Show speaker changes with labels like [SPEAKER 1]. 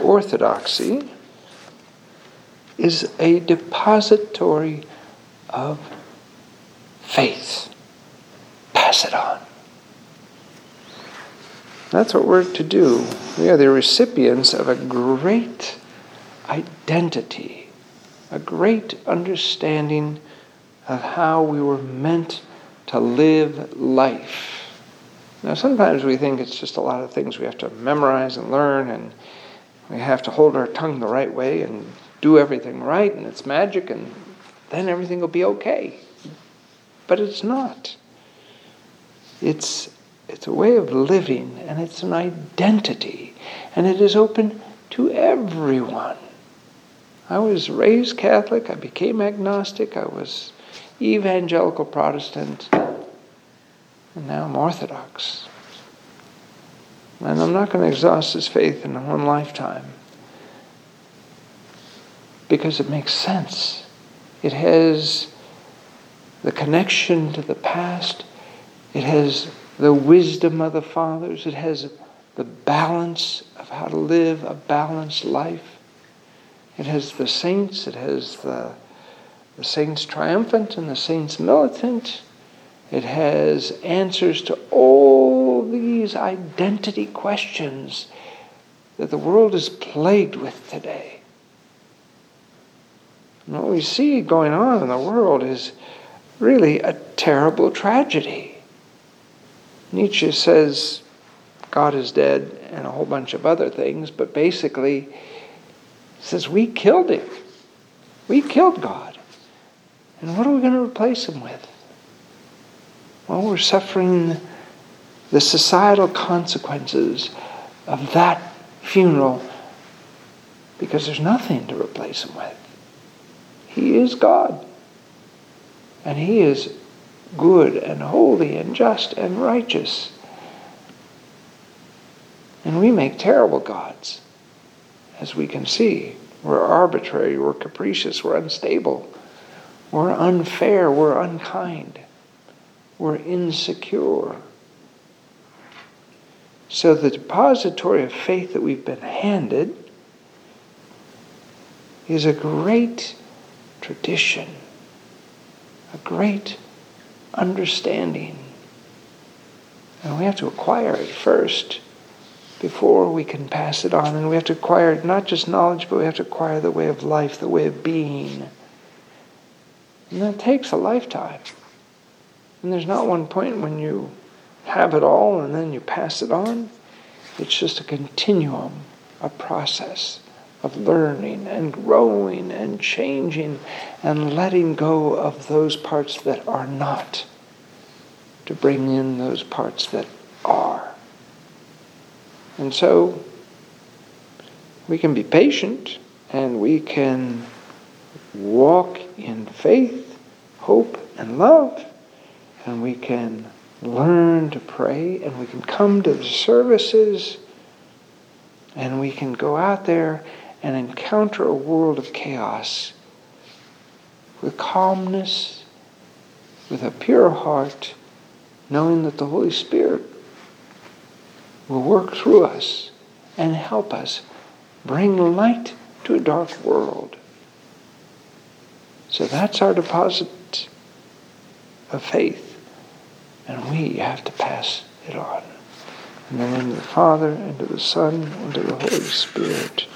[SPEAKER 1] orthodoxy is a depository of faith. Pass it on. That's what we're to do. We are the recipients of a great identity, a great understanding of how we were meant to live life. Now, sometimes we think it's just a lot of things we have to memorize and learn, and we have to hold our tongue the right way and do everything right, and it's magic, and then everything will be okay. But it's not. It's, it's a way of living, and it's an identity, and it is open to everyone. I was raised Catholic, I became agnostic, I was evangelical Protestant, and now I'm Orthodox. And I'm not going to exhaust his faith in one lifetime because it makes sense. It has the connection to the past, it has the wisdom of the fathers, it has the balance of how to live a balanced life. It has the saints, it has the, the saints triumphant and the saints militant. It has answers to all these identity questions that the world is plagued with today. And what we see going on in the world is really a terrible tragedy. Nietzsche says God is dead and a whole bunch of other things, but basically says we killed him. We killed God. And what are we going to replace him with? Well, we're suffering the societal consequences of that funeral because there's nothing to replace him with. He is God. And He is good and holy and just and righteous. And we make terrible gods, as we can see. We're arbitrary, we're capricious, we're unstable, we're unfair, we're unkind, we're insecure. So, the depository of faith that we've been handed is a great tradition, a great understanding. And we have to acquire it first before we can pass it on. And we have to acquire not just knowledge, but we have to acquire the way of life, the way of being. And that takes a lifetime. And there's not one point when you have it all and then you pass it on. It's just a continuum, a process of learning and growing and changing and letting go of those parts that are not to bring in those parts that are. And so we can be patient and we can walk in faith, hope, and love, and we can learn to pray, and we can come to the services, and we can go out there and encounter a world of chaos with calmness, with a pure heart, knowing that the Holy Spirit will work through us and help us bring light to a dark world. So that's our deposit of faith, and we have to pass it on. In the name of the Father, and to the Son, and to the Holy Spirit.